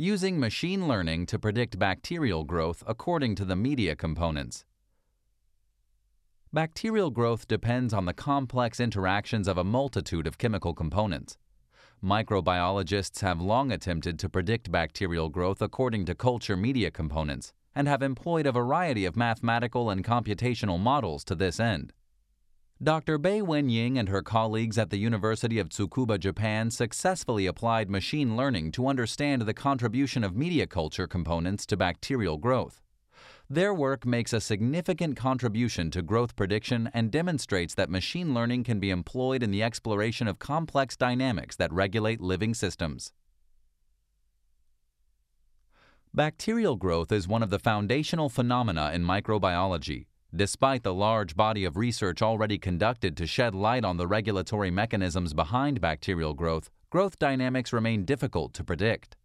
using machine learning to predict bacterial growth according to the media components. Bacterial growth depends on the complex interactions of a multitude of chemical components. Microbiologists have long attempted to predict bacterial growth according to culture media components and have employed a variety of mathematical and computational models to this end. Dr. Bei-Wen Ying and her colleagues at the University of Tsukuba, Japan successfully applied machine learning to understand the contribution of media culture components to bacterial growth. Their work makes a significant contribution to growth prediction and demonstrates that machine learning can be employed in the exploration of complex dynamics that regulate living systems. Bacterial growth is one of the foundational phenomena in microbiology Despite the large body of research already conducted to shed light on the regulatory mechanisms behind bacterial growth, growth dynamics remain difficult to predict.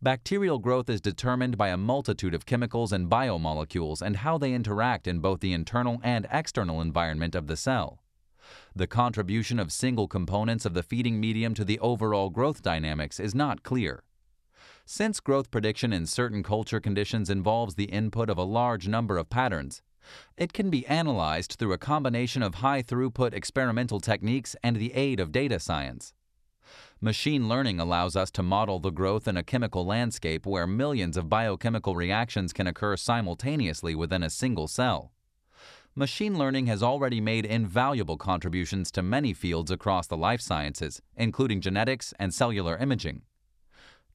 Bacterial growth is determined by a multitude of chemicals and biomolecules and how they interact in both the internal and external environment of the cell. The contribution of single components of the feeding medium to the overall growth dynamics is not clear. Since growth prediction in certain culture conditions involves the input of a large number of patterns, it can be analyzed through a combination of high throughput experimental techniques and the aid of data science. Machine learning allows us to model the growth in a chemical landscape where millions of biochemical reactions can occur simultaneously within a single cell. Machine learning has already made invaluable contributions to many fields across the life sciences, including genetics and cellular imaging.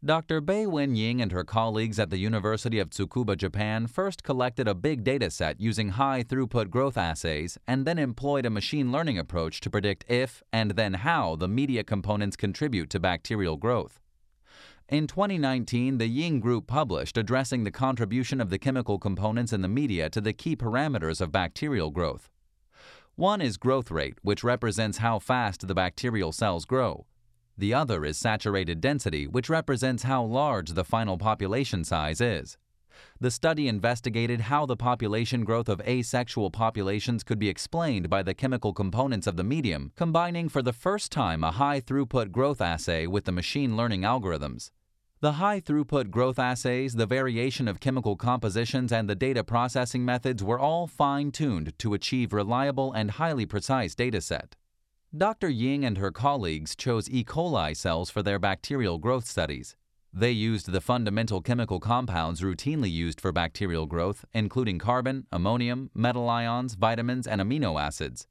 Dr. Bei-Wen Ying and her colleagues at the University of Tsukuba, Japan, first collected a big data set using high throughput growth assays and then employed a machine learning approach to predict if and then how the media components contribute to bacterial growth. In 2019, the Ying Group published addressing the contribution of the chemical components in the media to the key parameters of bacterial growth. One is growth rate, which represents how fast the bacterial cells grow. The other is saturated density, which represents how large the final population size is. The study investigated how the population growth of asexual populations could be explained by the chemical components of the medium, combining for the first time a high throughput growth assay with the machine learning algorithms. The high throughput growth assays, the variation of chemical compositions, and the data processing methods were all fine tuned to achieve reliable and highly precise data set. Dr. Ying and her colleagues chose E. coli cells for their bacterial growth studies. They used the fundamental chemical compounds routinely used for bacterial growth, including carbon, ammonium, metal ions, vitamins, and amino acids.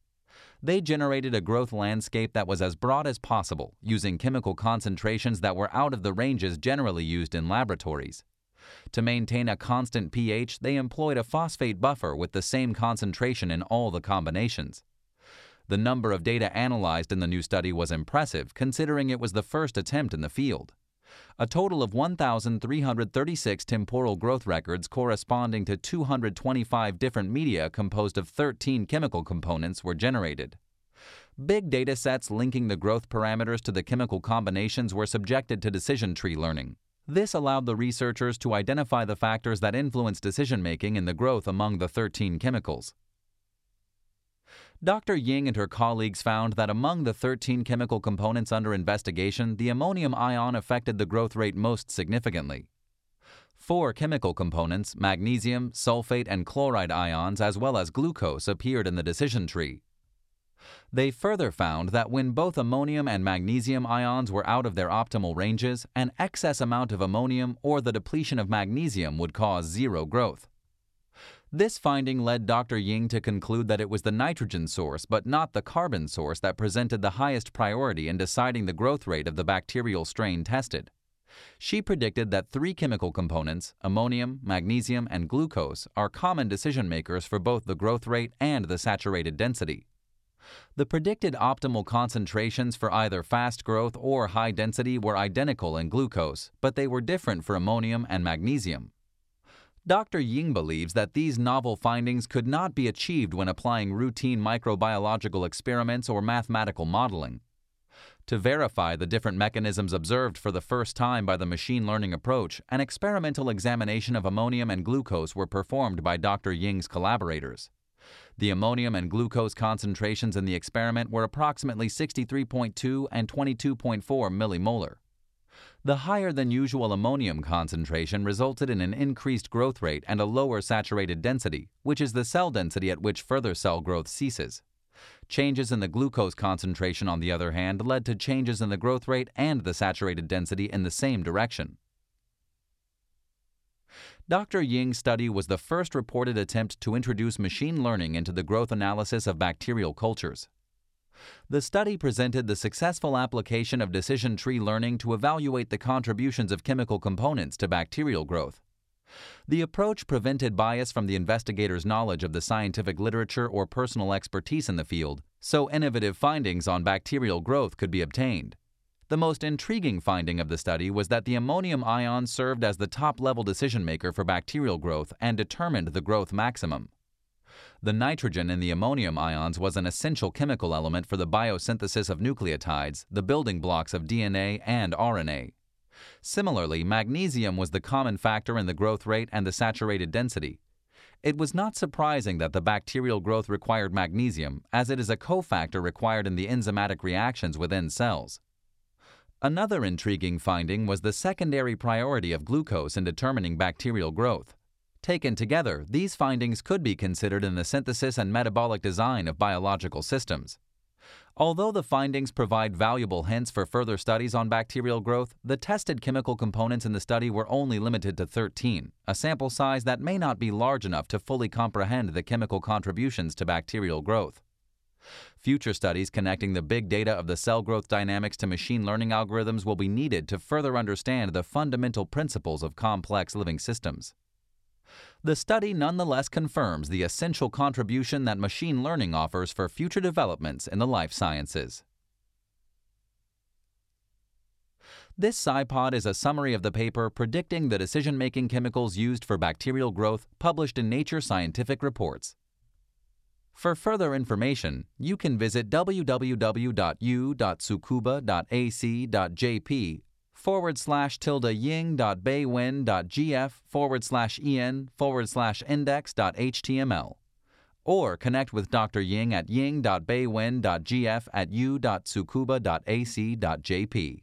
They generated a growth landscape that was as broad as possible, using chemical concentrations that were out of the ranges generally used in laboratories. To maintain a constant pH, they employed a phosphate buffer with the same concentration in all the combinations. The number of data analyzed in the new study was impressive, considering it was the first attempt in the field. A total of 1,336 temporal growth records corresponding to 225 different media composed of 13 chemical components were generated. Big data sets linking the growth parameters to the chemical combinations were subjected to decision tree learning. This allowed the researchers to identify the factors that influence decision making in the growth among the 13 chemicals. Dr. Ying and her colleagues found that among the 13 chemical components under investigation, the ammonium ion affected the growth rate most significantly. Four chemical components, magnesium, sulfate, and chloride ions, as well as glucose, appeared in the decision tree. They further found that when both ammonium and magnesium ions were out of their optimal ranges, an excess amount of ammonium or the depletion of magnesium would cause zero growth. This finding led Dr. Ying to conclude that it was the nitrogen source, but not the carbon source, that presented the highest priority in deciding the growth rate of the bacterial strain tested. She predicted that three chemical components, ammonium, magnesium, and glucose, are common decision makers for both the growth rate and the saturated density. The predicted optimal concentrations for either fast growth or high density were identical in glucose, but they were different for ammonium and magnesium. Dr. Ying believes that these novel findings could not be achieved when applying routine microbiological experiments or mathematical modeling. To verify the different mechanisms observed for the first time by the machine learning approach, an experimental examination of ammonium and glucose were performed by Dr. Ying's collaborators. The ammonium and glucose concentrations in the experiment were approximately 63.2 and 22.4 millimolar. The higher than usual ammonium concentration resulted in an increased growth rate and a lower saturated density, which is the cell density at which further cell growth ceases. Changes in the glucose concentration, on the other hand, led to changes in the growth rate and the saturated density in the same direction. Dr. Ying's study was the first reported attempt to introduce machine learning into the growth analysis of bacterial cultures. The study presented the successful application of decision tree learning to evaluate the contributions of chemical components to bacterial growth. The approach prevented bias from the investigator's knowledge of the scientific literature or personal expertise in the field, so innovative findings on bacterial growth could be obtained. The most intriguing finding of the study was that the ammonium ion served as the top level decision maker for bacterial growth and determined the growth maximum. The nitrogen in the ammonium ions was an essential chemical element for the biosynthesis of nucleotides, the building blocks of DNA and RNA. Similarly, magnesium was the common factor in the growth rate and the saturated density. It was not surprising that the bacterial growth required magnesium, as it is a cofactor required in the enzymatic reactions within cells. Another intriguing finding was the secondary priority of glucose in determining bacterial growth. Taken together, these findings could be considered in the synthesis and metabolic design of biological systems. Although the findings provide valuable hints for further studies on bacterial growth, the tested chemical components in the study were only limited to 13, a sample size that may not be large enough to fully comprehend the chemical contributions to bacterial growth. Future studies connecting the big data of the cell growth dynamics to machine learning algorithms will be needed to further understand the fundamental principles of complex living systems. The study nonetheless confirms the essential contribution that machine learning offers for future developments in the life sciences. This SciPod is a summary of the paper predicting the decision making chemicals used for bacterial growth published in Nature Scientific Reports. For further information, you can visit www.u.tsukuba.ac.jp forward slash tilde ying.beiwen.gf forward slash en forward slash index dot html or connect with Dr. Ying at ying.beiwen.gf at u.tsukuba.ac.jp.